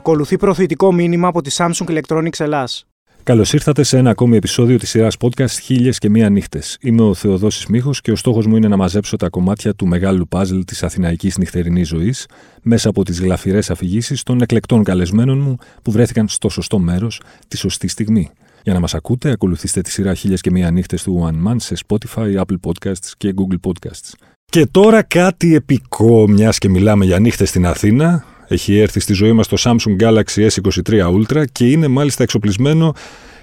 Ακολουθεί προθετικό μήνυμα από τη Samsung Electronics Ελλάς. Καλώς ήρθατε σε ένα ακόμη επεισόδιο της σειράς podcast Χίλιες και Μία Νύχτες. Είμαι ο Θεοδόσης Μίχο και ο στόχος μου είναι να μαζέψω τα κομμάτια του μεγάλου παζλ της αθηναϊκής νυχτερινής ζωής μέσα από τις γλαφυρές αφηγήσεις των εκλεκτών καλεσμένων μου που βρέθηκαν στο σωστό μέρος τη σωστή στιγμή. Για να μας ακούτε, ακολουθήστε τη σειρά Χίλιες και Μία Νύχτες του One Man σε Spotify, Apple Podcasts και Google Podcasts. Και τώρα κάτι επικό, μιας και μιλάμε για νύχτες στην Αθήνα. Έχει έρθει στη ζωή μας το Samsung Galaxy S23 Ultra και είναι μάλιστα εξοπλισμένο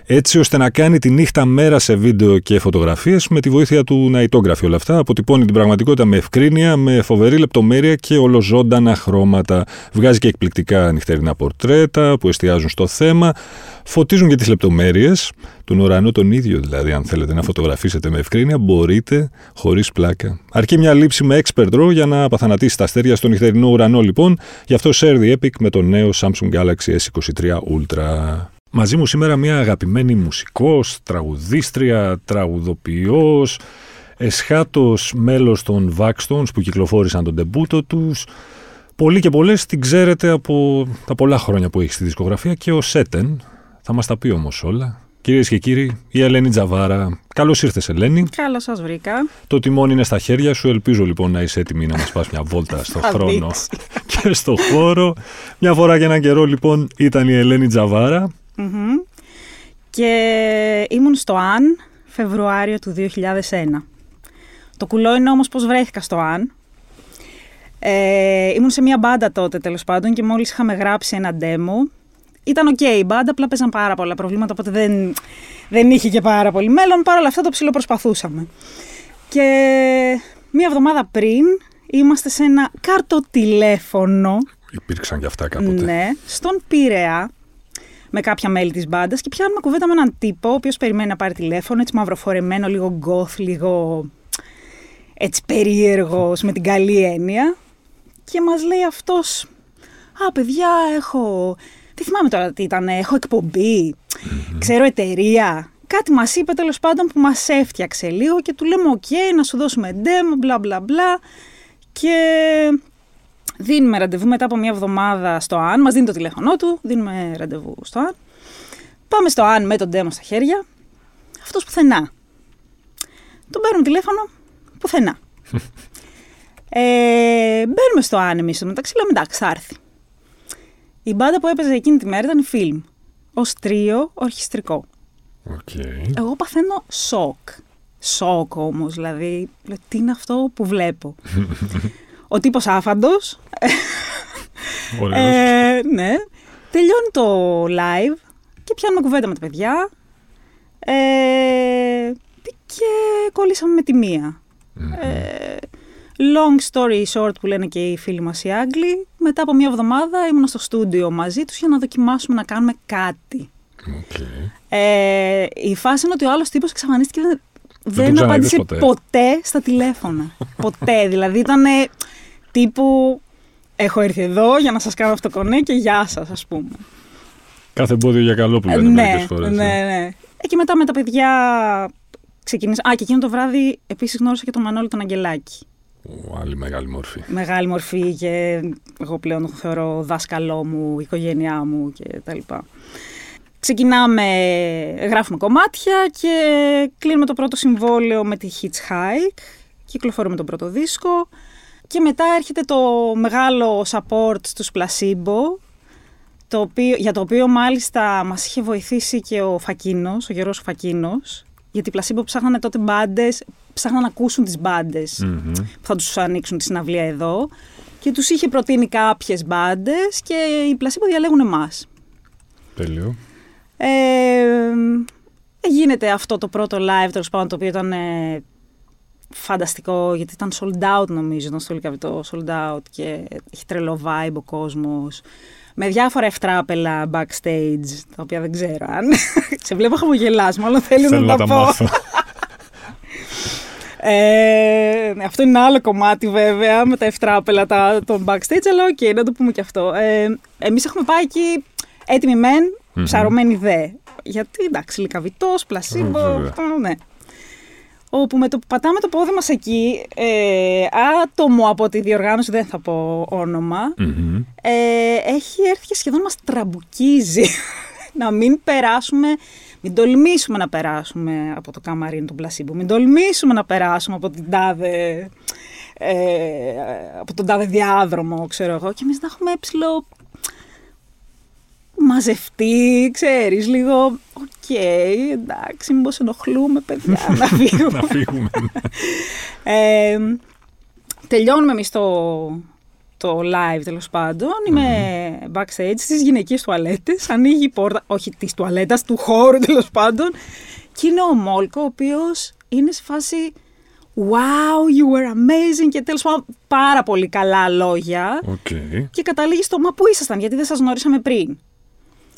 έτσι ώστε να κάνει τη νύχτα μέρα σε βίντεο και φωτογραφίες με τη βοήθεια του ναϊτόγραφη όλα αυτά. Αποτυπώνει την πραγματικότητα με ευκρίνεια, με φοβερή λεπτομέρεια και ολοζώντανα χρώματα. Βγάζει και εκπληκτικά νυχτερινά πορτρέτα που εστιάζουν στο θέμα. Φωτίζουν και τις λεπτομέρειες, τον ουρανό τον ίδιο δηλαδή αν θέλετε να φωτογραφίσετε με ευκρίνεια μπορείτε χωρίς πλάκα. Αρκεί μια λήψη με expert draw για να παθανατήσει τα αστέρια στο νυχτερινό ουρανό λοιπόν. Γι' αυτό share the epic με το νέο Samsung Galaxy S23 Ultra. Μαζί μου σήμερα μια αγαπημένη μουσικός, τραγουδίστρια, τραγουδοποιός, εσχάτος μέλος των Vaxstones που κυκλοφόρησαν τον τεμπούτο τους. Πολλοί και πολλές την ξέρετε από τα πολλά χρόνια που έχει στη δισκογραφία και ο Σέτεν. Θα μας τα πει όμως όλα. Κυρίες και κύριοι, η Ελένη Τζαβάρα. Καλώς ήρθες, Ελένη. Καλώς σας βρήκα. Το τιμόνι είναι στα χέρια σου. Ελπίζω λοιπόν να είσαι έτοιμη να μας πας μια βόλτα στο χρόνο και στο χώρο. Μια φορά και έναν καιρό λοιπόν ήταν η Ελένη Τζαβάρα. Και ήμουν στο ΑΝ Φεβρουάριο του 2001. Το κουλό είναι όμως πώς βρέθηκα στο ΑΝ. Ε, ήμουν σε μια μπάντα τότε τέλος πάντων και μόλις είχαμε γράψει ένα demo. Ήταν οκ η μπάντα, απλά παίζαν πάρα πολλά προβλήματα, οπότε δεν, δεν είχε και πάρα πολύ μέλλον. Παρ' όλα αυτά το ψιλοπροσπαθούσαμε. Και μία εβδομάδα πριν είμαστε σε ένα καρτοτηλέφωνο. Υπήρξαν και αυτά κάποτε. Ναι, στον Πειραιά, με κάποια μέλη της μπάντας και πιάνουμε κουβέντα με έναν τύπο, ο οποίος περιμένει να πάρει τηλέφωνο, έτσι μαυροφορεμένο, λίγο γκοθ, λίγο έτσι περίεργος, με την καλή έννοια. Και μας λέει αυτός, Α, παιδιά, έχω. Τι θυμάμαι τώρα τι ήταν, έχω εκπομπή, ξέρω εταιρεία. Κάτι μας είπε τέλος πάντων που μας έφτιαξε λίγο και του λέμε: Οκ, να σου δώσουμε demo, μπλα μπλα μπλα. Και Δίνουμε ραντεβού μετά από μια εβδομάδα στο ΑΝ, μας δίνει το τηλέφωνό του, δίνουμε ραντεβού στο ΑΝ. Πάμε στο ΑΝ με το demo στα χέρια. Αυτός πουθενά. Τον παίρνουμε τηλέφωνο πουθενά. ε, μπαίνουμε στο ΑΝ εμείς μεταξύ, λέμε εντάξει, θα έρθει. Η μπάντα που έπαιζε εκείνη τη μέρα ήταν φιλμ. Ω τρίο ορχιστρικό. Okay. Εγώ παθαίνω σοκ. Σοκ όμως, δηλαδή. Λέω, τι είναι αυτό που βλέπω. ο τύπος άφαντος. ε, ναι. Τελειώνει το live και πιάνουμε κουβέντα με τα παιδιά. Ε, και κολλήσαμε με τη μία. Ε, long story short που λένε και οι φίλοι μας οι Άγγλοι. Μετά από μια εβδομάδα ήμουν στο στούντιο μαζί τους για να δοκιμάσουμε να κάνουμε κάτι. Okay. Ε, η φάση είναι ότι ο άλλος τύπος εξαφανίστηκε δεν, δεν απάντησε ποτέ. ποτέ. στα τηλέφωνα. ποτέ. Δηλαδή ήταν τύπου έχω έρθει εδώ για να σας κάνω αυτό κονέ και γεια σας ας πούμε. Κάθε εμπόδιο για καλό που λένε ναι, μερικές φορές. Ναι, ναι. ναι. Ε, και μετά με τα παιδιά ξεκίνησα. Α, και εκείνο το βράδυ επίσης γνώρισα και τον Μανώλη τον Αγγελάκη. Ο, άλλη μεγάλη μορφή. Μεγάλη μορφή και εγώ πλέον τον θεωρώ δάσκαλό μου, οικογένειά μου και τα λοιπά. Ξεκινάμε, γράφουμε κομμάτια και κλείνουμε το πρώτο συμβόλαιο με τη Hitchhike. Κυκλοφορούμε τον πρώτο δίσκο. Και μετά έρχεται το μεγάλο support στους Placebo, το οποίο, για το οποίο μάλιστα μας είχε βοηθήσει και ο Φακίνος, ο Γερός Φακίνος, γιατί οι Placebo ψάχνανε τότε μπάντες, ψάχναν να ακούσουν τις μπαντε που θα τους ανοίξουν τη συναυλία εδώ και τους είχε προτείνει κάποιες μπάντες και οι Placebo διαλέγουν εμάς. Τέλειο. Ε, γίνεται αυτό το πρώτο live, τέλος πάντων, το οποίο ήταν ε, φανταστικό γιατί ήταν sold out νομίζω, ήταν στο Λικαβιτό sold out και έχει τρελό vibe ο κόσμος. Με διάφορα ευτράπελα backstage, τα οποία δεν ξέρω αν. Σε βλέπω χαμογελάς, μάλλον θέλει να, να τα, πω. Μάθω. Ε, ναι, αυτό είναι ένα άλλο κομμάτι βέβαια με τα ευτράπελα τα, των backstage, αλλά οκ, okay, να το πούμε και αυτό. Ε, εμείς έχουμε πάει εκεί έτοιμοι μεν, mm-hmm. ψαρωμένοι δε. Γιατί εντάξει, λικαβιτός, πλασίμπο, αυτό, ναι όπου με το που πατάμε το πόδι μας εκεί, ε, άτομο από τη διοργάνωση, δεν θα πω όνομα, ε, έχει έρθει και σχεδόν μας τραμπουκίζει. Να μην περάσουμε, μην τολμήσουμε να περάσουμε από το καμαρίνο του πλασίμπου, μην τολμήσουμε να περάσουμε από την τάδε, ε, από τον τάδε διάδρομο, ξέρω εγώ, και εμείς να έχουμε ψιλομαζευτεί, ξέρεις, λίγο, οκ, εντάξει, μήπως ενοχλούμε, παιδιά, να φύγουμε. να φύγουμε. ναι. Ε, τελειώνουμε εμείς το, το live τέλος πάντων. Είμαι backstage στις γυναικείες τουαλέτες. Ανοίγει η πόρτα, όχι της τουαλέτας, του χώρου τέλος πάντων. Και είναι ο Molko, ο οποίος είναι σε φάση. Wow, you were amazing και τέλος πάντων πάρα πολύ καλά λόγια Οκ. και καταλήγει στο «Μα πού ήσασταν, γιατί δεν σας γνώρισαμε πριν»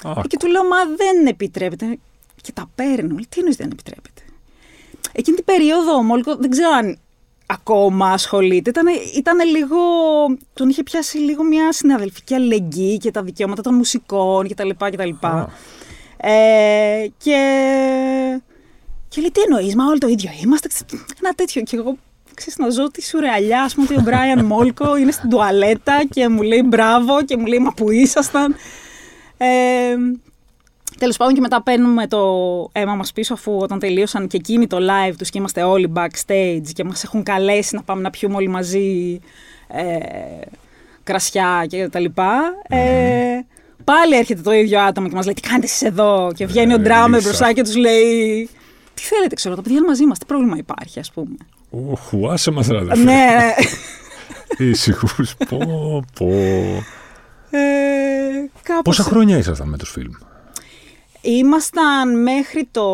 Α, και του λέω «Μα δεν επιτρέπεται» και τα παίρνω, τι εννοείς δεν επιτρέπεται Εκείνη την περίοδο ο Μόλκο δεν ξέρω αν ακόμα ασχολείται. Ήταν, ήταν λίγο, τον είχε πιάσει λίγο μια συναδελφική αλληλεγγύη και τα δικαιώματα των μουσικών κτλ. κτλ. Α. Ε, και, και λέει τι εννοείς, μα όλοι το ίδιο είμαστε. Ένα τέτοιο και εγώ ξέρεις, να ζω τη σουρεαλιά, ας πούμε, ότι ο Μπράιαν Μόλκο είναι στην τουαλέτα και μου λέει μπράβο και μου λέει μα που ήσασταν. Ε, Τέλος πάντων και μετά παίρνουμε το αίμα μας πίσω αφού όταν τελείωσαν και εκείνοι το live τους και είμαστε όλοι backstage και μας έχουν καλέσει να πάμε να πιούμε όλοι μαζί ε, κρασιά και τα λοιπά. Ε, πάλι έρχεται το ίδιο άτομο και μας λέει τι κάνετε εσείς εδώ; και βγαίνει ο Ε, ντράμερ Λίσα. μπροστά και τους λέει τι θέλετε ξέρω τα παιδιά είναι μαζί μας, τι πρόβλημα υπάρχει ας πούμε; Όχου, άσε μας ρε αδερφέ. ναι, Ήσυχους. Πω, πω. Ε, κάπως Πόσα χρόνια ήσασταν με τους φιλμ. Ήμασταν μέχρι το,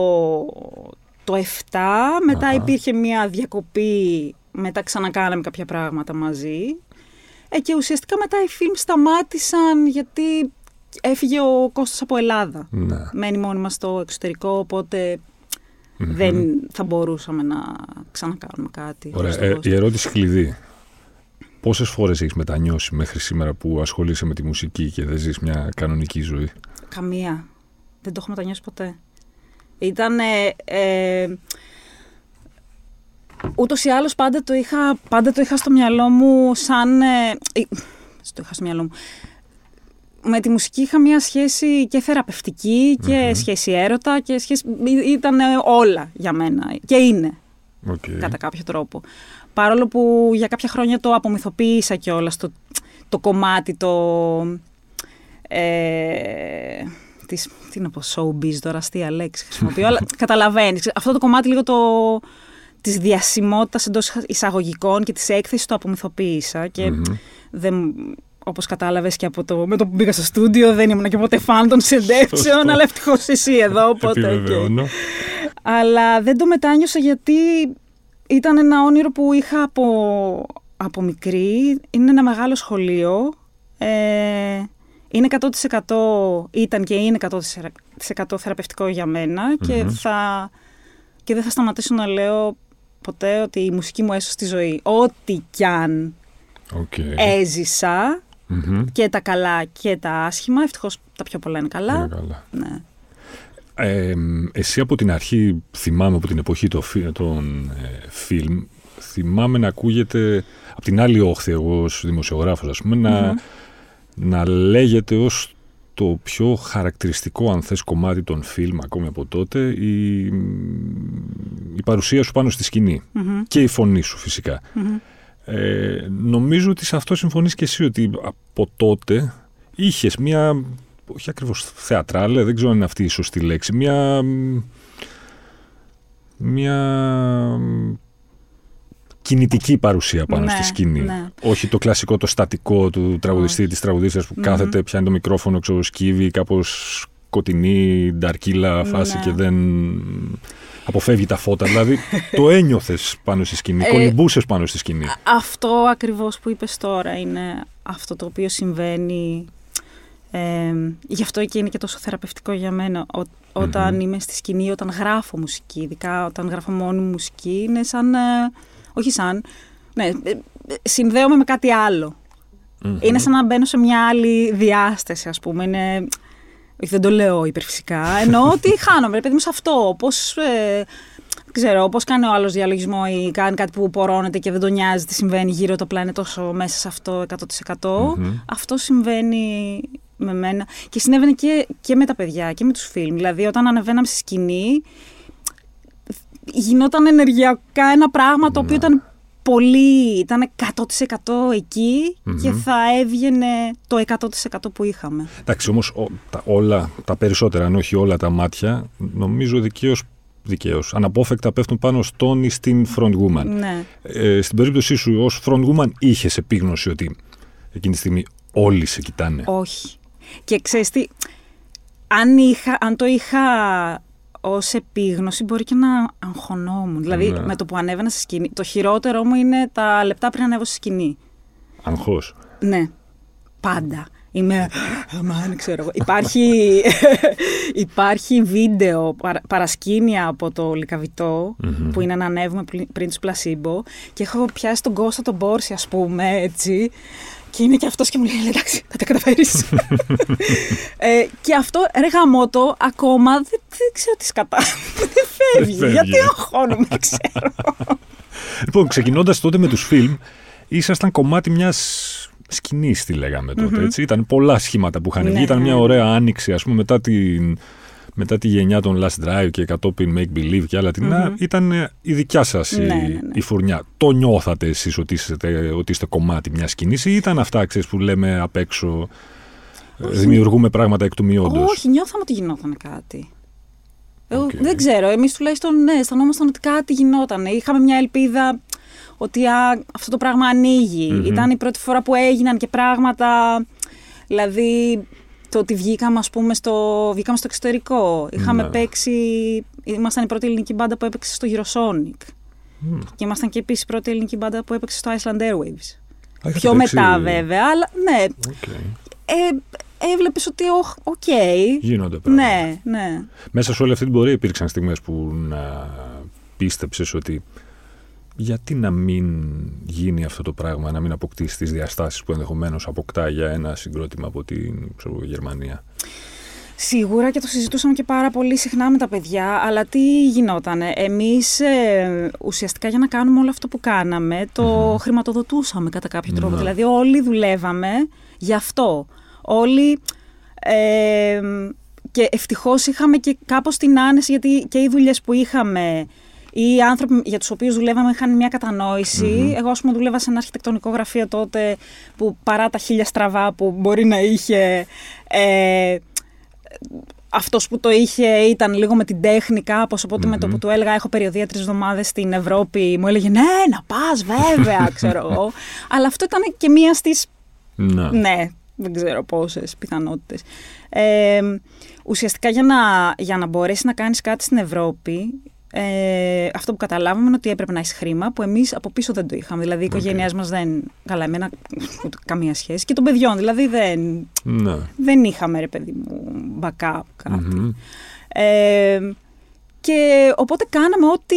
το 7, μετά Αχα. υπήρχε μια διακοπή, μετά ξανακάναμε κάποια πράγματα μαζί. Ε, και ουσιαστικά μετά οι φιλμ σταμάτησαν γιατί έφυγε ο Κώστας από Ελλάδα. Ναι. Μένει μόνοι μας στο εξωτερικό, οπότε δεν θα μπορούσαμε να ξανακάνουμε κάτι. Ωραία. χωρίς τον Ε, Κώστα. η ερώτηση κλειδί. Πόσες φορές έχεις μετανιώσει μέχρι σήμερα που ασχολείσαι με τη μουσική και δεν ζεις μια κανονική ζωή; Καμία. Δεν το έχω μετανιώσει ποτέ. Ήταν. Ε, ε, ούτως ή άλλως πάντα το είχα, πάντα το είχα στο μυαλό μου σαν... Ε, ε, το είχα στο μυαλό μου. Με τη μουσική είχα μια σχέση και θεραπευτική και σχέση έρωτα και σχέση... Ήταν όλα για μένα. Και είναι Οκ. κατά κάποιο τρόπο. Παρόλο που για κάποια χρόνια το απομυθοποίησα κιόλας το, το κομμάτι το. Ε, της, τι να πω, showbiz τώρα, αστεία λέξη χρησιμοποιώ, αλλά καταλαβαίνεις. Αυτό το κομμάτι λίγο το, της διασημότητας εντός εισαγωγικών και της έκθεσης το απομυθοποίησα και δεν, όπως κατάλαβες και από το, με το που μπήκα στο στούντιο δεν ήμουν και ποτέ φαν των συνεντεύξεων, Σωστό. αλλά ευτυχώς εσύ εδώ, οπότε... οκ. Επιβεβαιώνω. Αλλά δεν το μετάνιωσα γιατί ήταν ένα όνειρο που είχα από, από μικρή. Είναι ένα μεγάλο σχολείο. Ε, είναι 100% ήταν και είναι 100% θεραπευτικό για μένα και, θα, και δεν θα σταματήσω να λέω ποτέ ότι η μουσική μου έσωσε τη ζωή. Ό,τι κι αν Οκ. έζησα Μμμ. και τα καλά και τα άσχημα, ευτυχώς τα πιο πολλά είναι καλά. Πολύ καλά. Ναι. Ε, εσύ από την αρχή, θυμάμαι από την εποχή των, φι- των ε, φιλμ, θυμάμαι να ακούγεται από την άλλη όχθη εγώ ως δημοσιογράφος ας πούμε, να, να λέγεται ως το πιο χαρακτηριστικό αν θες κομμάτι των φιλμ ακόμη από τότε η, η παρουσία σου πάνω στη σκηνή Μμμ. και η φωνή σου φυσικά. Μμμ. Ε, νομίζω ότι σε αυτό συμφωνείς και εσύ ότι από τότε είχες μια, όχι ακριβώς θεατράλε, δεν ξέρω αν είναι αυτή η σωστή λέξη, μια, μια κινητική παρουσία πάνω Ναι, στη σκηνή. ναι. Όχι το κλασικό, το στατικό του τραγουδιστή, Όχι. της τραγουδίστριας που Μμμ. κάθεται, πιάνει το μικρόφωνο, ξέρω, σκύβει, κάπως σκοτεινή, νταρκύλα φάση Ναι. και δεν αποφεύγει τα φώτα. Δηλαδή το ένιωθες πάνω στη σκηνή, Ε, κολυμπούσες πάνω στη σκηνή. Αυτό ακριβώς που είπες τώρα είναι αυτό το οποίο συμβαίνει. Ε, γι' αυτό και είναι και τόσο θεραπευτικό για μένα. Ο- όταν είμαι στη σκηνή, όταν γράφω μουσική, ειδικά όταν γράφω μόνη μου μουσική, είναι σαν... ε, όχι σαν... Ναι, ε, ε, συνδέομαι με κάτι άλλο. Είναι σαν να μπαίνω σε μια άλλη διάσταση, ας πούμε. Είναι... Όχι, δεν το λέω υπερφυσικά. Εννοώ ότι χάνομαι, ρε παιδί μου, σε αυτό. Πώς ε, ξέρω, όπω κάνει ο άλλος διαλογισμό ή κάνει κάτι που πορώνεται και δεν τον νοιάζει τι συμβαίνει γύρω το πλάνο τόσο μέσα σε αυτό 100%. Αυτό συμβαίνει με μένα. Και συνέβαινε και, και με τα παιδιά και με τους φιλμ. Δηλαδή, όταν ανεβαίναμε στη σκηνή, γινόταν ενεργειακά ένα πράγμα το οποίο Ναι. ήταν πολύ, ήταν 100% εκει και θα έβγαινε το 100% που είχαμε. Εντάξει, όμως τα, όλα, τα περισσότερα, αν όχι όλα τα μάτια, νομίζω δικαίως. Δικαίως, αναπόφευκτα πέφτουν πάνω στον ή στην front woman. Ναι. Ε, στην περίπτωσή σου, ως front woman, είχες επίγνωση ότι εκείνη τη στιγμή όλοι σε κοιτάνε; Όχι. Και ξέρεις τι, αν, είχα, αν το είχα ως επίγνωση μπορεί και να αγχωνόμουν. Δηλαδή Ναι. με το που ανέβαινα στη σκηνή, το χειρότερο μου είναι τα λεπτά πριν ανέβω στη σκηνή. Αγχώς. Ναι, πάντα. Είμαι, αμάν, ξέρω εγώ. Υπάρχει, υπάρχει βίντεο παρα- παρασκήνια από το λικαβιτο που είναι να ανέβουμε πλη- πριν τους πλασίμπο και έχω πιάσει τον Κώστα τον Μπόρση ας πούμε έτσι και είναι και αυτός και μου λέει εντάξει θα τα καταφέρεις. ε, και αυτό ρε γαμώτο ακόμα δεν, δεν ξέρω τι σκατά. δεν φεύγει. φεύγει. Γιατί αγχώνομαι δεν ξέρω. Λοιπόν, ξεκινώντας τότε με τους φιλμ, ήσασταν κομμάτι μιας σκηνής, τη λέγαμε τότε. Έτσι. Ήταν πολλά σχήματα που είχαν βγει. Ναι, Ήταν μια ναι. ωραία άνοιξη, ας πούμε, μετά την, μετά τη γενιά των Last Drive και κατόπιν Make Believe και άλλα την ήταν ε, η δικιά σας η, Ναι, ναι, ναι. η φουρνιά. Το νιώθατε εσείς ότι, είστε- ότι είστε κομμάτι μιας σκηνής ή ήταν αυτά ξέρεις, που λέμε απ' έξω. ε, Δημιουργούμε πράγματα εκ του μη όντος. Όχι, νιώθαμε ότι γινόταν κάτι. Εγώ Οκ. Δεν ξέρω, εμείς τουλάχιστον ναι, αισθανόμασταν ότι κάτι γινόταν. Είχαμε μια ελπίδα ότι α, αυτό το πράγμα ανοίγει. Ήταν η πρώτη φορά που έγιναν και πράγματα, δηλαδή το ότι βγήκαμε, ας πούμε, στο, βγήκαμε στο εξωτερικό. Είχαμε Ναι. παίξει, ήμασταν η πρώτη ελληνική μπάντα που έπαιξε στο Eurosonic. Και ήμασταν και επίσης η πρώτη ελληνική μπάντα που έπαιξε στο Iceland Airwaves. Α, είχατε Πιο παίξει- μετά βέβαια, αλλά ναι, Οκ. ε, έβλεπες ότι οχ, οκ, Γίνονται πράγματα. ναι, ναι. Μέσα σε όλη αυτή την πορεία υπήρξαν στιγμές που να πίστεψες ότι γιατί να μην γίνει αυτό το πράγμα, να μην αποκτήσει τις διαστάσεις που ενδεχομένως αποκτά για ένα συγκρότημα από την ξέρω, εγώ, Γερμανία; Σίγουρα και το συζητούσαμε και πάρα πολύ συχνά με τα παιδιά, αλλά τι γινότανε; Εμείς ε, ουσιαστικά για να κάνουμε όλο αυτό που κάναμε, το χρηματοδοτούσαμε κατά κάποιο τρόπο. Ναι. Δηλαδή όλοι δουλεύαμε γι' αυτό. Όλοι... Ε, και ευτυχώς είχαμε και κάπως την άνεση, γιατί και οι δουλειές που είχαμε, οι άνθρωποι για τους οποίους δουλεύαμε είχαν μια κατανόηση. Εγώ, ας πούμε, δούλευα σε ένα αρχιτεκτονικό γραφείο τότε, που παρά τα χίλια στραβά που μπορεί να είχε... Ε, αυτός που το είχε ήταν λίγο με την τέχνη κάπως, οπότε με το που του έλεγα έχω περιοδία τρεις εβδομάδες στην Ευρώπη, μου έλεγε ναι, να πας βέβαια, ξέρω εγώ. Αλλά αυτό ήταν και μία στις Να. ναι, δεν ξέρω πόσες πιθανότητες. Ε, ουσιαστικά για να, για να μπορέσεις να κάνεις κάτι στην Ευρώπη, ε, αυτό που καταλάβαμε είναι ότι έπρεπε να έχεις χρήμα, που εμείς από πίσω δεν το είχαμε. Δηλαδή η οικογένειά μας δεν. Καλά, εμένα ούτε καμία σχέση. Και των παιδιών, δηλαδή δεν, Ναι. δεν είχαμε ρε παιδί μου backup κάτι. Μμμ. Ε, και οπότε κάναμε ό,τι.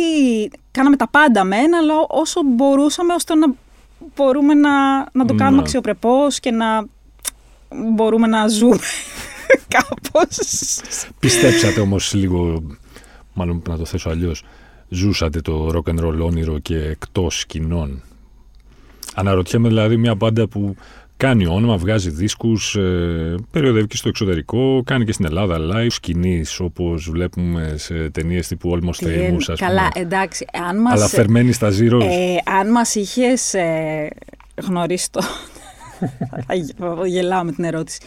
Κάναμε τα πάντα μεν, αλλά όσο μπορούσαμε ώστε να μπορούμε να, να το κάνουμε Ναι. αξιοπρεπώς και να μπορούμε να ζούμε κάπως. Πιστέψατε όμως λίγο, μάλλον να το θέσω αλλιώς, ζούσατε το rock and roll όνειρο και εκτός σκηνών. Αναρωτιέμαι δηλαδή μια μπάντα που κάνει όνομα, βγάζει δίσκους, ε, περιοδεύει και στο εξωτερικό, κάνει και στην Ελλάδα live σκηνής όπως βλέπουμε σε ταινίες τύπου Almost Τι εν- Famous ας πούμε. Καλά, εντάξει. Αν μας, Αλλά φερμένη στα Zeros. ε, αν μας είχες ε, γνωρίσει το... θα γε- θα γελάω με την ερώτηση.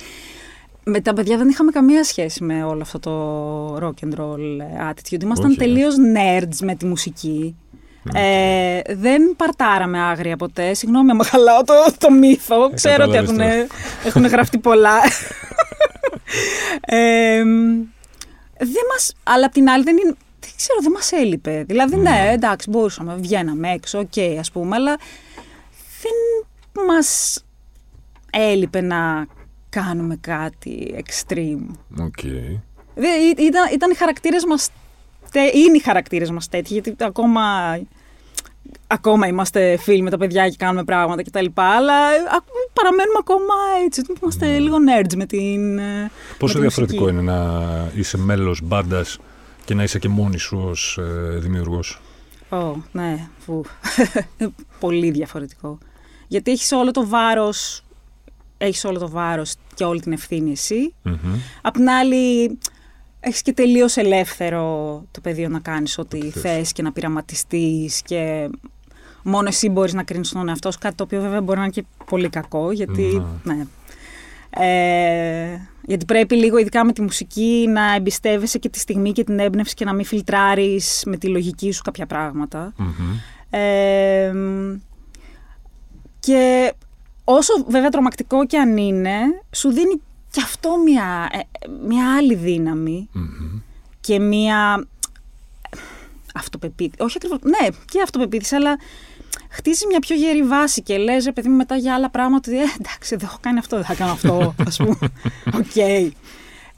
Με τα παιδιά δεν είχαμε καμία σχέση με όλο αυτό το rock and roll attitude. Ήμασταν Όχι, ε. τελείως nerds με τη μουσική. Ε, δεν παρτάραμε άγρια ποτέ. Συγγνώμη, άμα χαλάω το, το μύθο. Ξέρω ότι κατάλαβες έχουν, έχουν γραφτεί πολλά. ε, δεν μας, αλλά απ' την άλλη δεν είναι. Δεν ξέρω, δεν μας έλειπε. Δηλαδή, ναι, εντάξει, μπορούσαμε, βγαίναμε έξω, οκ, ας πούμε, αλλά δεν μας έλειπε να κάνουμε κάτι extreme. Οκ. Δεν- ή- Ήταν, ήταν οι χαρακτήρες μας, τε- είναι οι χαρακτήρες μας τέτοιοι, γιατί ακόμα, ακόμα είμαστε φίλοι με τα παιδιά και κάνουμε πράγματα κτλ. Αλλά ε, α- παραμένουμε ακόμα έτσι, είμαστε λίγο nerds με την ε, με Πόσο τη διαφορετικό μουσική. είναι να είσαι μέλος μπάντας Και να είσαι και μόνης σου ως ε, δημιουργός; Ω, ναι, φου. πολύ διαφορετικό. Γιατί έχεις όλο το βάρος, έχεις όλο το βάρος και όλη την ευθύνη εσύ. Μμμ. Απ' την άλλη, έχεις και τελείως ελεύθερο το πεδίο να κάνεις ό,τι Ό,τι θες. θες και να πειραματιστείς και μόνο εσύ μπορείς να κρίνεις τον εαυτό σου, κάτι το οποίο βέβαια μπορεί να είναι και πολύ κακό, γιατί, ναι. Ε, γιατί πρέπει λίγο, ειδικά με τη μουσική, να εμπιστεύεσαι και τη στιγμή και την έμπνευση και να μην φιλτράρεις με τη λογική σου κάποια πράγματα. Μμμ. Ε, και όσο βέβαια τρομακτικό και αν είναι, σου δίνει και αυτό μια, ε, μια άλλη δύναμη Μμμ. και μια αυτοπεποίθηση. Όχι ακριβώς, ναι, και αυτοπεποίθηση, αλλά χτίζει μια πιο γερή βάση και λες, ρε παιδί μου, μετά για άλλα πράγματα, ότι ε, εντάξει, δεν έχω κάνει αυτό, δεν θα κάνω αυτό, ας πούμε. Οκ.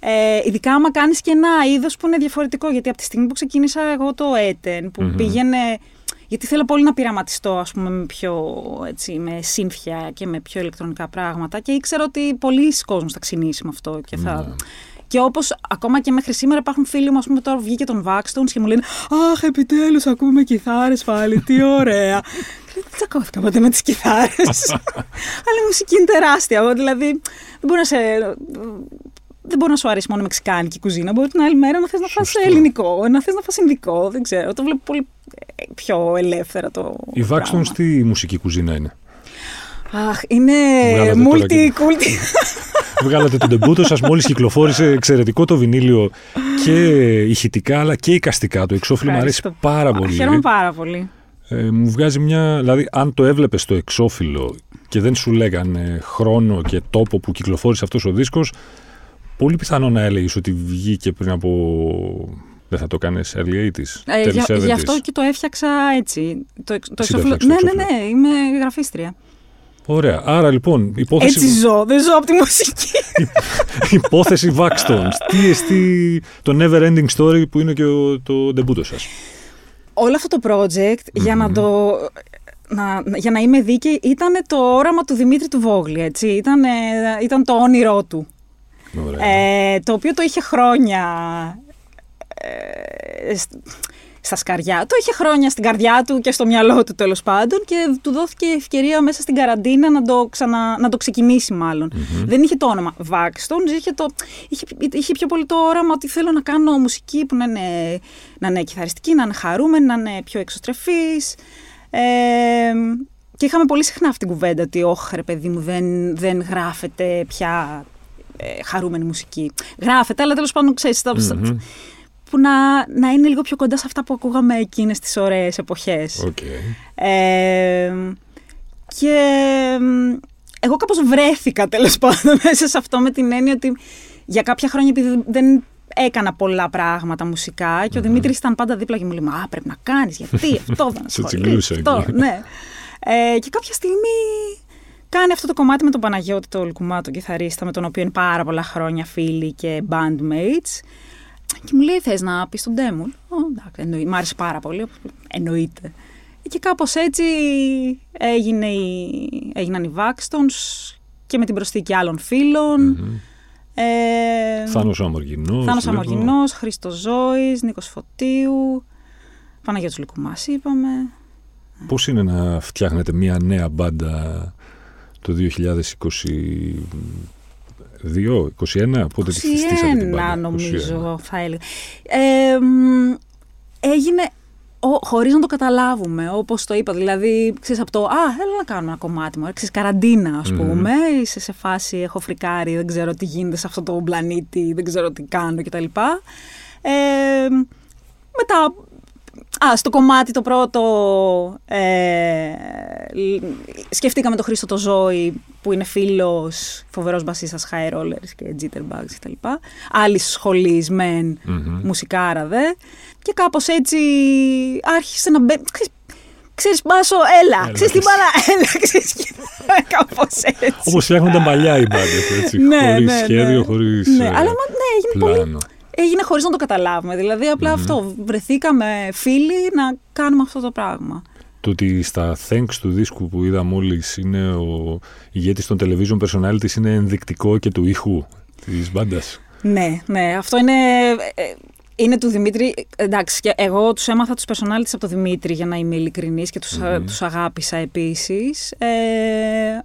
Ε, ειδικά άμα κάνεις και ένα είδος που είναι διαφορετικό, γιατί από τη στιγμή που ξεκίνησα εγώ το Etten, που Μμμ. πήγαινε, γιατί θέλω πολύ να πειραματιστώ, ας πούμε, με πιο, έτσι, με σύνθια και με πιο ηλεκτρονικά πράγματα και ήξερα ότι πολλοί κόσμος θα ξυνήσει με αυτό και θα... Ναι. Και όπως ακόμα και μέχρι σήμερα υπάρχουν φίλοι μου, ας πούμε, τώρα βγήκε τον Vaxstones και μου λένε Αχ, επιτέλους ακούμε κιθάρες πάλι, τι ωραία. Και λέω, Δεν τσακώθηκα ποτέ με τις κιθάρες. Αλλά η μουσική είναι τεράστια. Εγώ, Δηλαδή, δεν μπορεί να σε. Δεν μπορεί να σου αρέσει μόνο η μεξικάνικη κουζίνα. Μπορεί την άλλη μέρα να θες να φας Σωστό. ελληνικό, να θες να φας ινδικό. Δεν ξέρω. Το βλέπω πολύ ε, πιο ελεύθερα το. Η πράγμα. Vaxstones τι μουσική κουζίνα είναι. Αχ, είναι Βγάλατε τώρα και- multi-culti. Βγάλατε τον τεμπούτο σας, μόλις κυκλοφόρησε εξαιρετικό το βινίλιο και ηχητικά αλλά και εικαστικά. Το εξώφυλλο μου αρέσει Ευχαριστώ. πάρα Α, πολύ. Χαίρομαι πάρα πολύ. Ε, μου βγάζει μια. Δηλαδή, αν το έβλεπες το εξώφυλλο και δεν σου λέγανε χρόνο και τόπο που κυκλοφόρησε αυτός ο δίσκος, πολύ πιθανό να έλεγες ότι βγήκε πριν από. Δεν θα το κάνεις early 80s. Ε, early για, 70s. γι' αυτό και το έφτιαξα έτσι. Το, εξ- το Εσύ το εξώφυλλο- έφτιαξες το ναι, ναι, ναι, είμαι γραφίστρια. Ωραία. Άρα λοιπόν, υπόθεση, Έτσι ζω, δεν ζω από τη μουσική. υπόθεση Vaxstones. Τι εστί το Never Ending Story που είναι και ο, το ντεμπούτο σας. Όλο αυτό το project, για να Μμμ. το... Να, για να είμαι δίκαιη, ήταν το όραμα του Δημήτρη του Βόγλη, έτσι. Ήταν, ήταν το όνειρό του. Ωραία. Ε, το οποίο το είχε χρόνια ε, σ- στα σκαριά. Το είχε χρόνια στην καρδιά του και στο μυαλό του τέλος πάντων και του δόθηκε ευκαιρία μέσα στην καραντίνα να το, ξανα, να το ξεκινήσει μάλλον. Δεν είχε το όνομα Vaxstones, είχε, το, είχε, είχε πιο πολύ το όραμα ότι θέλω να κάνω μουσική που να είναι, να είναι κιθαριστική, να είναι χαρούμενη, να είναι πιο εξωστρεφής. Ε, και είχαμε πολύ συχνά αυτή την κουβέντα ότι όχι ρε παιδί μου δεν, δεν γράφεται πια ε, χαρούμενη μουσική. Γράφεται, αλλά τέλος πάντων ξέρεις, στα- στα- Μμμ. που να, να είναι λίγο πιο κοντά σε αυτά που ακούγαμε εκείνες τις ωραίες εποχές. Οκ. Ε, και μ, εγώ κάπως βρέθηκα τέλος πάντων μέσα σε αυτό με την έννοια ότι για κάποια χρόνια επειδή δεν έκανα πολλά πράγματα μουσικά και ο Δημήτρης ήταν πάντα δίπλα και μου λέει «Μα πρέπει να κάνεις, γιατί αυτό δεν Σε ασχολείσαι, τσιγκλούσε αυτό, εκεί. ναι». Ε, και κάποια στιγμή κάνει αυτό το κομμάτι με τον Παναγιώτη, το Λουκουμά, τον κιθαρίστα, με τον οποίο είναι πάρα πολλά χρόνια φίλοι και bandmates. Και μου λέει, θες να πεις τον demo. Ω, εντάξει, εννοεί, μ' άρεσε πάρα πολύ, εννοείται. Και κάπως έτσι έγινε η, έγιναν οι Vaxstones και με την προσθήκη άλλων φίλων. Μμμ. Ε, Θάνος Αμοργινός. Θάνος βλέπω. Αμοργινός, Χρήστος Ζώης, Νίκος Φωτίου, Παναγιώτης Λουκουμάς είπαμε. Πώς είναι να φτιάχνετε μια νέα μπάντα το 2022, 21, πότε τη χτιστήσατε την 21 μπάντα; νομίζω θα έλεγα. Ε, μ, έγινε ο, χωρίς να το καταλάβουμε, όπως το είπα. Δηλαδή, ξέρεις, από το «Α, θέλω να κάνω ένα κομμάτι μου». Ξέρεις, καραντίνα, ας Μμμ. πούμε. Είσαι σε φάση, έχω φρικάρει, δεν ξέρω τι γίνεται σε αυτό το πλανήτη, δεν ξέρω τι κάνω κτλ. Ε, μετά, α, στο κομμάτι το πρώτο, ε, λ- σκεφτήκαμε τον Χρήστο το Ζώη, που είναι φίλος, φοβερός μπασίστας high rollers και jitterbugs κτλ. Άλλη σχολής μεν, Μμμ. μουσικάρα δε. Και κάπως έτσι άρχισε να μπαίνει. Ξέρεις, Μπάσο, έλα. Έλα, Ξέρεις τι πες. μπάλα, έλα. Ξέρεις, και κάπως έτσι. Όπως φτιάχνονταν παλιά οι μπάντες, έτσι, Ναι, χωρίς ναι, ναι. σχέδιο, χωρίς Ναι, ε, αλλά μα- ναι, έγινε πολύ πλάνο. Έγινε χωρίς να το καταλάβουμε. Δηλαδή, απλά αυτό. Βρεθήκαμε φίλοι να κάνουμε αυτό το πράγμα. Το ότι στα thanks του δίσκου που είδα μόλις είναι ο ηγέτης των television personalities είναι ενδεικτικό και του ήχου της μπάντας. Ναι, ναι. Αυτό είναι. ε, Είναι του Δημήτρη. Εντάξει, και εγώ τους έμαθα τους personalities από τον Δημήτρη για να είμαι ειλικρινής και τους Μμμ. τους αγάπησα επίσης. Ε,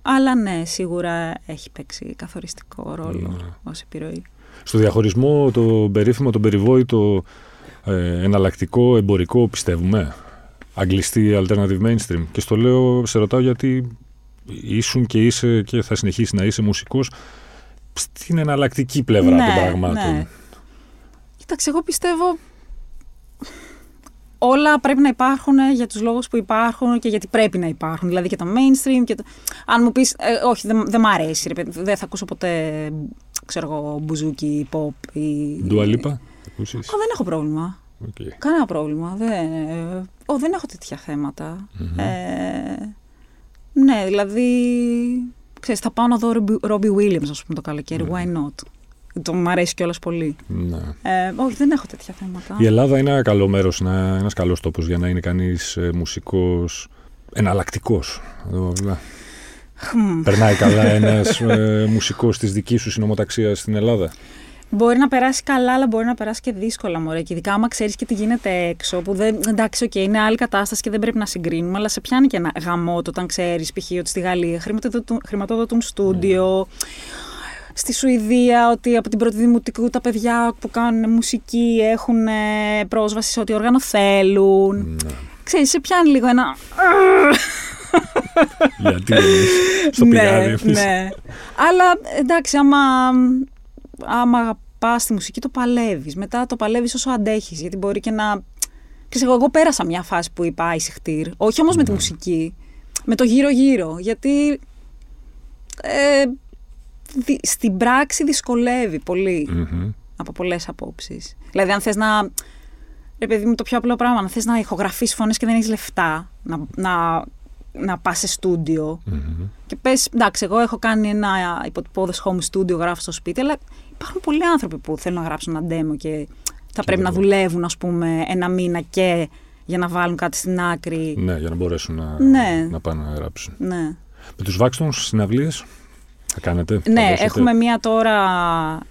αλλά ναι, σίγουρα έχει παίξει καθοριστικό ρόλο Ναι. ως επιρροή. Στο διαχωρισμό, το περίφημο, το περιβόητο ε, εναλλακτικό εμπορικό πιστεύουμε. Αγγλιστή alternative mainstream. Και στο λέω, σε ρωτάω γιατί ήσουν και είσαι και θα συνεχίσει να είσαι μουσικός στην εναλλακτική πλευρά Ναι, των πραγμάτων. ναι. Κοίταξε, εγώ πιστεύω όλα πρέπει να υπάρχουν για τους λόγους που υπάρχουν και γιατί πρέπει να υπάρχουν. Δηλαδή και το mainstream και το... Αν μου πεις, ε, όχι δεν, δεν μ' αρέσει, ρε, παιδί, δεν θα ακούσω ποτέ, ξέρω εγώ, μπουζούκι, pop ή... Dua Lipa, θα ακούσεις; Α, δεν έχω πρόβλημα. Οκ. Κανένα πρόβλημα. Δεν, ε, ο, δεν έχω τέτοια θέματα. Μμμ. Ε, ναι, δηλαδή, ξέρεις, θα πάω να δω Robbie Williams, ας πούμε, το καλοκαίρι. Ναι. Why not? Το μου αρέσει κιόλας πολύ. Ναι. Ε, όχι, δεν έχω τέτοια θέματα. Η Ελλάδα είναι ένα καλό μέρος, ένα, ένας καλός τόπος για να είναι κανείς ε, μουσικός εναλλακτικός. Εδώ, δηλαδή, Χμ. Περνάει καλά ένας ε, μουσικός της δικής σου συνομοταξίας στην Ελλάδα; Μπορεί να περάσει καλά, αλλά μπορεί να περάσει και δύσκολα, μωρέ. Και ειδικά άμα ξέρεις και τι γίνεται έξω, που δεν. Εντάξει, οκ, είναι άλλη κατάσταση και δεν πρέπει να συγκρίνουμε, αλλά σε πιάνει και ένα γαμώτο όταν ξέρεις, π.χ. ότι στη Γαλλία χρηματοδοτούν, χρηματοδοτούν στούντιο. Στη Σουηδία, ότι από την πρώτη δημοτικού τα παιδιά που κάνουν μουσική έχουν ε, πρόσβαση σε ό,τι όργανο θέλουν. Ναι. Ξέρεις, σε πιάνει λίγο ένα. Γιατί εμείς στο ναι, πηγάδι εμείς. ναι. Αλλά εντάξει, άμα, άμα αγαπάς τη μουσική, το παλεύεις. Μετά το παλεύεις όσο αντέχεις. Γιατί μπορεί και να. Ξέρεις, εγώ, εγώ πέρασα μια φάση που είπα Άισιχτήρ. Όχι όμως με Ναι. τη μουσική. Με το γύρω-γύρω. Γιατί. Ε, δι- στην πράξη δυσκολεύει πολύ Μμμ. από πολλές απόψεις. Δηλαδή, αν θες να. Ρε παιδί μου, το πιο απλό πράγμα, αν θες να ηχογραφείς φωνές και δεν έχεις λεφτά, να, να, να πας σε στούντιο. Μμμ. Και πες, εντάξει, εγώ έχω κάνει ένα υποτυπώδες home studio, γράφω στο σπίτι, αλλά υπάρχουν πολλοί άνθρωποι που θέλουν να γράψουν ένα demo και θα πρέπει να εγώ. δουλεύουν, ας πούμε, ένα μήνα και για να βάλουν κάτι στην άκρη. Ναι, για να μπορέσουν να, Ναι. να πάνε να γράψουν. Ναι. Με τους Βάξτον συναυλίες θα κάνετε. θα Ναι, δώσετε; έχουμε μία τώρα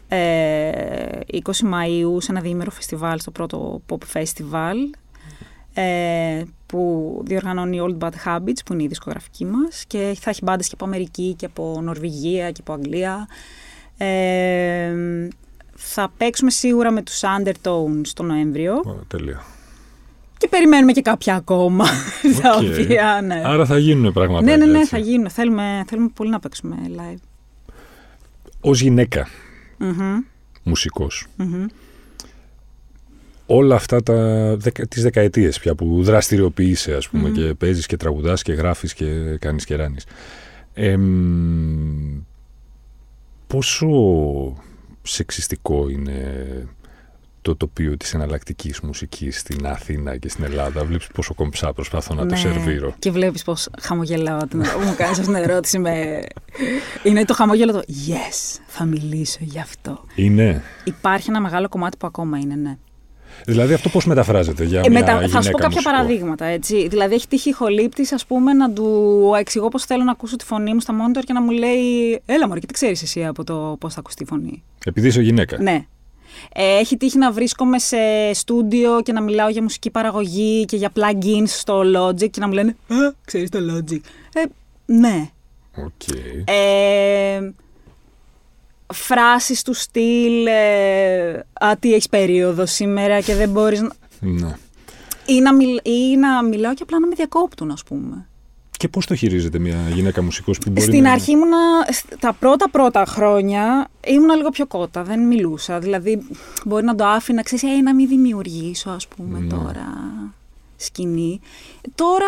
ε, 20 Μαΐου σε ένα διήμερο φεστιβάλ, στο πρώτο Pop Festival, ε, που διοργανώνει Old Bad Habits, που είναι η δισκογραφική μας και θα έχει μπάντες και από Αμερική και από Νορβηγία και από Αγγλία. Ε, θα παίξουμε σίγουρα με τους Undertones το Νοέμβριο Ω, Τέλεια. και περιμένουμε και κάποια ακόμα, τα Οκ. οποία, ναι. Άρα θα γίνουν πράγματα. ναι, ναι, ναι, έτσι. θα γίνουν. Θέλουμε, θέλουμε πολύ να παίξουμε live. Ως γυναίκα Μμμ, μουσικός, μμμ. Όλα αυτά τα, δεκα, τις δεκαετίες πια που δραστηριοποιείσαι ας πούμε Μμμ. και παίζεις και τραγουδάς και γράφεις και κάνεις και ράνεις. Εμ, πόσο σεξιστικό είναι το τοπίο της εναλλακτικής μουσικής στην Αθήνα και στην Ελλάδα; Βλέπεις πόσο κομψά προσπαθώ να το σερβίρω. Ναι. Και βλέπεις πώ χαμογελάω όταν μου κάνεις αυτή την ερώτηση. Με... Είναι το χαμόγελο το Yes, θα μιλήσω γι' αυτό. Είναι. Υπάρχει ένα μεγάλο κομμάτι που ακόμα είναι, ναι. Δηλαδή αυτό πώς μεταφράζεται για Ε, μια μετα- θα σου πω γυναίκα κάποια μουσικό. παραδείγματα. Έτσι. Δηλαδή, έχει τύχει ηχολήπτη, ας πούμε, να του εξηγώ πώς θέλω να ακούσω τη φωνή μου στα monitor και να μου λέει Έλα, Μωρή, και τι ξέρεις εσύ από το πώς θα ακουστεί η φωνή; Επειδή είσαι γυναίκα. Ναι. Ε, έχει τύχει να βρίσκομαι σε στούντιο και να μιλάω για μουσική παραγωγή και για plugins στο Logic και να μου λένε Α, ξέρεις το Logic. Ε, ναι. Οκ. Ε, φράσεις του στυλ ε, «Α, τι έχεις περίοδο σήμερα και δεν μπορείς να...» Ναι. ή να, μιλ, ή να μιλάω και απλά να με διακόπτουν, ας πούμε. Και πώς το χειρίζεται μια γυναίκα μουσικός που μπορεί Στην να... αρχή ήμουνα, σ- τα πρώτα πρώτα χρόνια ήμουνα λίγο πιο κότα, δεν μιλούσα. Δηλαδή μπορεί να το άφηνα, ξέρεις, «Ε, να μην δημιουργήσω ας πούμε Ναι. τώρα σκηνή. Τώρα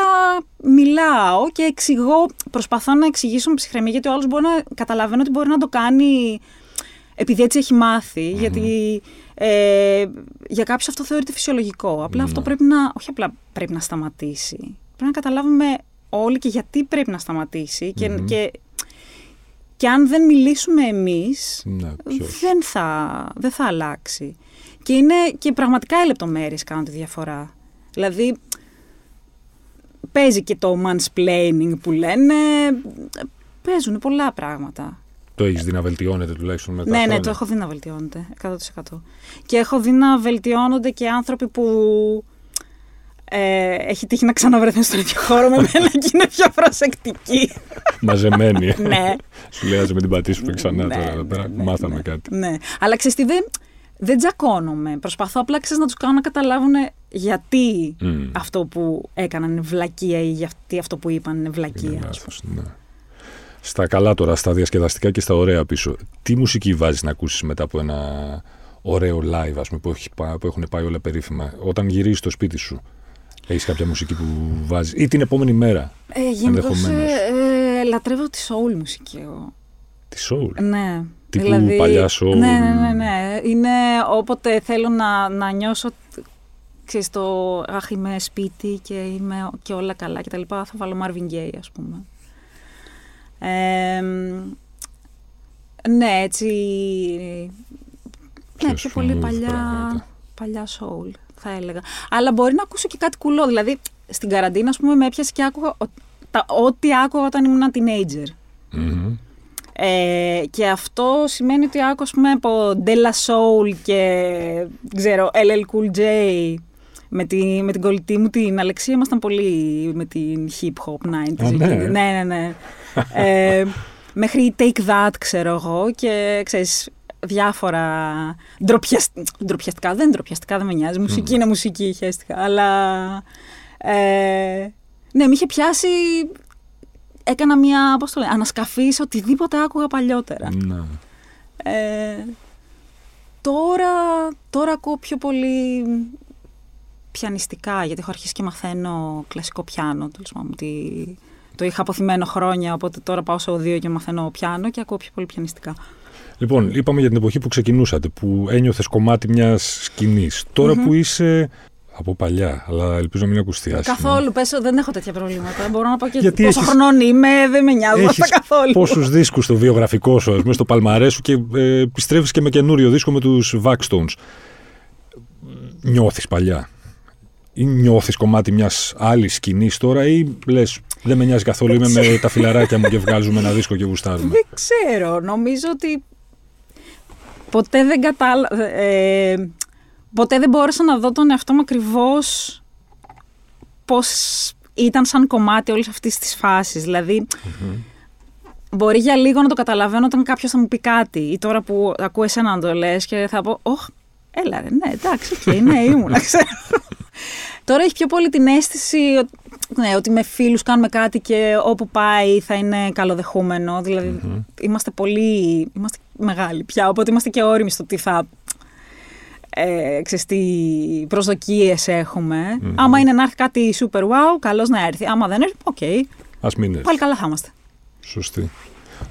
μιλάω και εξηγώ, προσπαθώ να εξηγήσω με ψυχραιμία γιατί ο άλλος μπορεί να καταλαβαίνω ότι μπορεί να το κάνει επειδή έτσι έχει μάθει, γιατί ε, για κάποιους αυτό θεωρείται φυσιολογικό. Απλά αυτό Ναι. πρέπει να, όχι απλά πρέπει να σταματήσει. Πρέπει να καταλάβουμε όλοι και γιατί πρέπει να σταματήσει και, Μμμ. και, και αν δεν μιλήσουμε εμείς, Ναι, ποιος. δεν θα, δεν θα αλλάξει. Και είναι και πραγματικά οι λεπτομέρειες κάνουν τη διαφορά. Δηλαδή, παίζει και το mansplaining που λένε, παίζουν πολλά πράγματα. Το έχεις δει να βελτιώνεται τουλάχιστον με τα Ναι, ναι, χρόνια; το έχω δει να βελτιώνεται. 100%. Και έχω δει να βελτιώνονται και άνθρωποι που ε, έχει τύχει να ξαναβρεθούν στον ίδιο χώρο με μένα και είναι πιο προσεκτικοί. Μαζεμένη. ναι, Σου λέει, «Άσε με την πατήσουμε ξανά Ναι, τώρα εδώ πέρα. ναι, Μάθαμε ναι. κάτι. ναι. Αλλά ξέρεις τι, δεν, δεν τζακώνομαι. Προσπαθώ απλά ξέρεις, να τους κάνω να καταλάβουν γιατί Μμ. αυτό που έκαναν είναι βλακεία ή γιατί αυτό που είπαν είναι βλακεία. Είναι ας λάθος, ναι. Στα καλά τώρα, στα διασκεδαστικά και στα ωραία πίσω. Τι μουσική βάζεις να ακούσεις μετά από ένα ωραίο live, ας πούμε, που, έχει, πά- που έχουν πάει όλα περίφημα; Όταν γυρίζεις στο σπίτι σου, έχεις κάποια μουσική που βάζεις; Ή την επόμενη μέρα. Ε, Γενικώς Ενδεχομένως; ε, ε, λατρεύω τη soul μουσική εγώ. Τη soul; Ναι. Τύπου παλιά soul. Ναι, ναι, ναι, ναι. Είναι όποτε θέλω να, να νιώσω ξέρεις, το αχ είμαι σπίτι και είμαι και όλα καλά και τα λοιπά, θα βάλω Marvin Gaye ας πούμε. Ε, ναι, έτσι... Ναι, Πιο πιο πολύ smooth παλιά, πράγματα. παλιά soul θα έλεγα. Αλλά μπορεί να ακούσω και κάτι κουλό. Δηλαδή, στην καραντίνα, ας πούμε, με έπιασε και άκουγα ο- τα, ό,τι άκουγα όταν ήμουν teenager. Μμμ. Ε, και αυτό σημαίνει ότι άκουσα ας πούμε, από Della Soul και δεν ξέρω, LL Cool J με, τη, με την κολλητή μου την Αλεξία ήμασταν πολύ με την hip hop 90s. Α, ναι. εκείνη. ναι, ναι, ναι. ε, μέχρι Take That ξέρω εγώ και ξέρεις διάφορα ντροπιασ... ντροπιαστικά, δεν ντροπιαστικά δεν με νοιάζει, μουσική είναι μουσική χαίστηκα, αλλά ε, ναι, με είχε πιάσει έκανα μια, πώς το λένε, ανασκαφής σε οτιδήποτε άκουγα παλιότερα. Ναι. Ε, τώρα, τώρα ακούω πιο πολύ πιανιστικά, γιατί έχω αρχίσει και μαθαίνω κλασικό πιάνο, τέλος πάντων, ότι το είχα αποθυμένο χρόνια, οπότε τώρα πάω σε οδείο και μαθαίνω πιάνο και ακούω πιο πολύ πιανιστικά. Λοιπόν, είπαμε για την εποχή που ξεκινούσατε, που ένιωθες κομμάτι μιας σκηνής. που είσαι. Από παλιά, αλλά ελπίζω να μην ακουστεί άσχημα. Καθόλου, πες, δεν έχω τέτοια προβλήματα. Μπορώ να πω και Γιατί πόσο έχεις- χρονών είμαι, δεν με νοιάζουν αυτά Έχεις καθόλου. πόσους δίσκους στο βιογραφικό σου, ας πούμε, στο παλμαρές σου και ε, επιστρέφεις και με καινούριο δίσκο με τους Vaxstones. Νιώθεις παλιά; Ή νιώθεις κομμάτι μιας άλλης σκηνής τώρα ή λες δεν με νοιάζει καθόλου, είμαι με τα φιλαράκια μου και βγάζουμε ένα δίσκο και γουστάρουμε. Δεν ξέρω. Νομίζω ότι ποτέ δεν κατάλαβα. Ε, ποτέ δεν μπόρεσα να δω τον εαυτό μου ακριβώς πώς ήταν σαν κομμάτι όλης αυτής της φάσης. Δηλαδή, μπορεί για λίγο να το καταλαβαίνω όταν κάποιος θα μου πει κάτι ή τώρα που ακούω εσένα να το λες και θα πω, Ωχ, έλα ρε, ναι, εντάξει, οκ, ναι, ήμουν, ξέρω. Τώρα έχει πιο πολύ την αίσθηση ότι, ναι, ότι με φίλους κάνουμε κάτι και όπου πάει θα είναι καλοδεχούμενο. Δηλαδή, είμαστε πολύ, είμαστε μεγάλοι πια, οπότε είμαστε και όριμοι στο τι θα, ε, ξέρεις, τι προσδοκίες έχουμε. Άμα είναι να έρθει κάτι super wow, καλώς να έρθει. Άμα δεν έρθει, οκ, Ας μην έρθει. πάλι καλά θα είμαστε. Σωστή.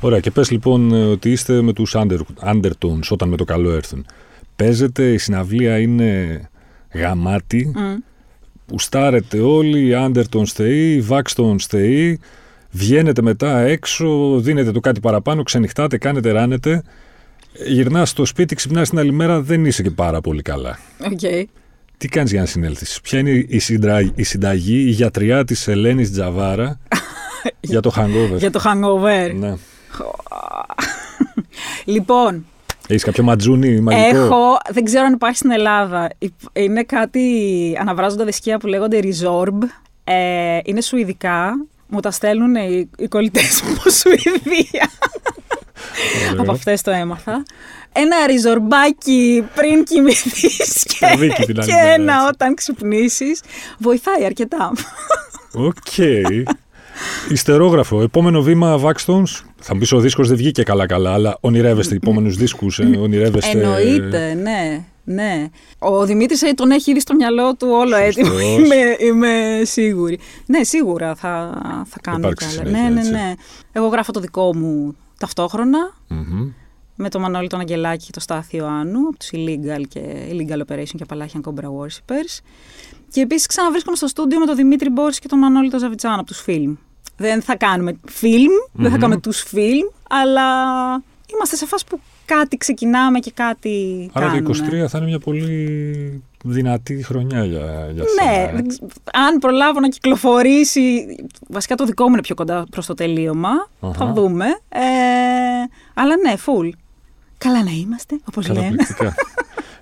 Ωραία, και πες λοιπόν ε, ότι είστε με τους under, undertones όταν με το καλό έρθουν. Παίζετε, η συναυλία είναι γαμάτη, Μμ. Γουστάρετε όλοι, οι undertones θεοί, οι vaxstones θεοί, βγαίνετε μετά έξω, δίνετε το κάτι παραπάνω, ξενυχτάτε, κάνετε, ράνετε, γυρνάς στο σπίτι, ξυπνάς την άλλη μέρα, δεν είσαι και πάρα πολύ καλά. Οκ. Τι κάνεις για να συνέλθεις, Ποια είναι η, συντρα... η συνταγή, η γιατριά της Ελένης Τζαβάρα για το hangover; Για το hangover. Ναι. Λοιπόν, Έχεις κάποιο ματζούνι μαγικό; Έχω, δεν ξέρω αν υπάρχει στην Ελλάδα. Είναι κάτι αναβράζοντα δισκία που λέγονται Resorb. Ε, είναι σουηδικά. Μου τα στέλνουν οι, οι κολλητές μου από Σουηδία. Ωραίο. από αυτές το έμαθα. Ένα ριζορμπάκι πριν κοιμηθείς και, δίκη την άλλη και μέρα, ένα έτσι. όταν ξυπνήσεις. Βοηθάει αρκετά. Οκ. Υστερόγραφο. Επόμενο βήμα Vaxstones. Θα μου πεις ο δίσκος δεν βγήκε καλά-καλά, αλλά ονειρεύεστε επόμενους δίσκους. Ε, ονειρεύεστε. Εννοείται, ναι. Ναι. Ο Δημήτρης τον έχει ήδη στο μυαλό του όλο έτοιμο. Σωστός. Είμαι, είμαι σίγουρη. Ναι, σίγουρα θα, θα κάνουμε Υπάρξει καλά. συνέχεια, Ναι, ναι, έτσι. ναι. Εγώ γράφω το δικό μου ταυτόχρονα Μμμ. με τον Μανώλη τον Αγγελάκη και τον Στάθιο Άνου από τους Illegal και Illegal Operation και Απαλάχιαν Cobra Worshippers. Και επίσης ξαναβρίσκομαι στο στούντιο με τον Δημήτρη Μπόρση και τον Μανώλη τον Ζαβιτσάν από τους φιλμ. Δεν θα κάνουμε φιλμ, δεν θα Μμμ. κάνουμε τους φιλμ, αλλά είμαστε σε φάση που κάτι ξεκινάμε και κάτι Άρα κάνουμε. το 23 θα είναι μια πολύ δυνατή χρονιά για, για Ναι, σένα. ε. δεν ξ- αν προλάβω να κυκλοφορήσει. Βασικά το δικό μου είναι πιο κοντά προς το τελείωμα. Αχα. Θα δούμε. Ε, αλλά ναι, full. Καλά να είμαστε, όπως λέμε. Καταπληκτικά.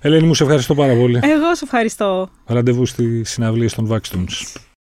Ελένη, μου σε ευχαριστώ πάρα πολύ. Εγώ σε ευχαριστώ. Ραντεβού στι συναυλίε των Vaxtons.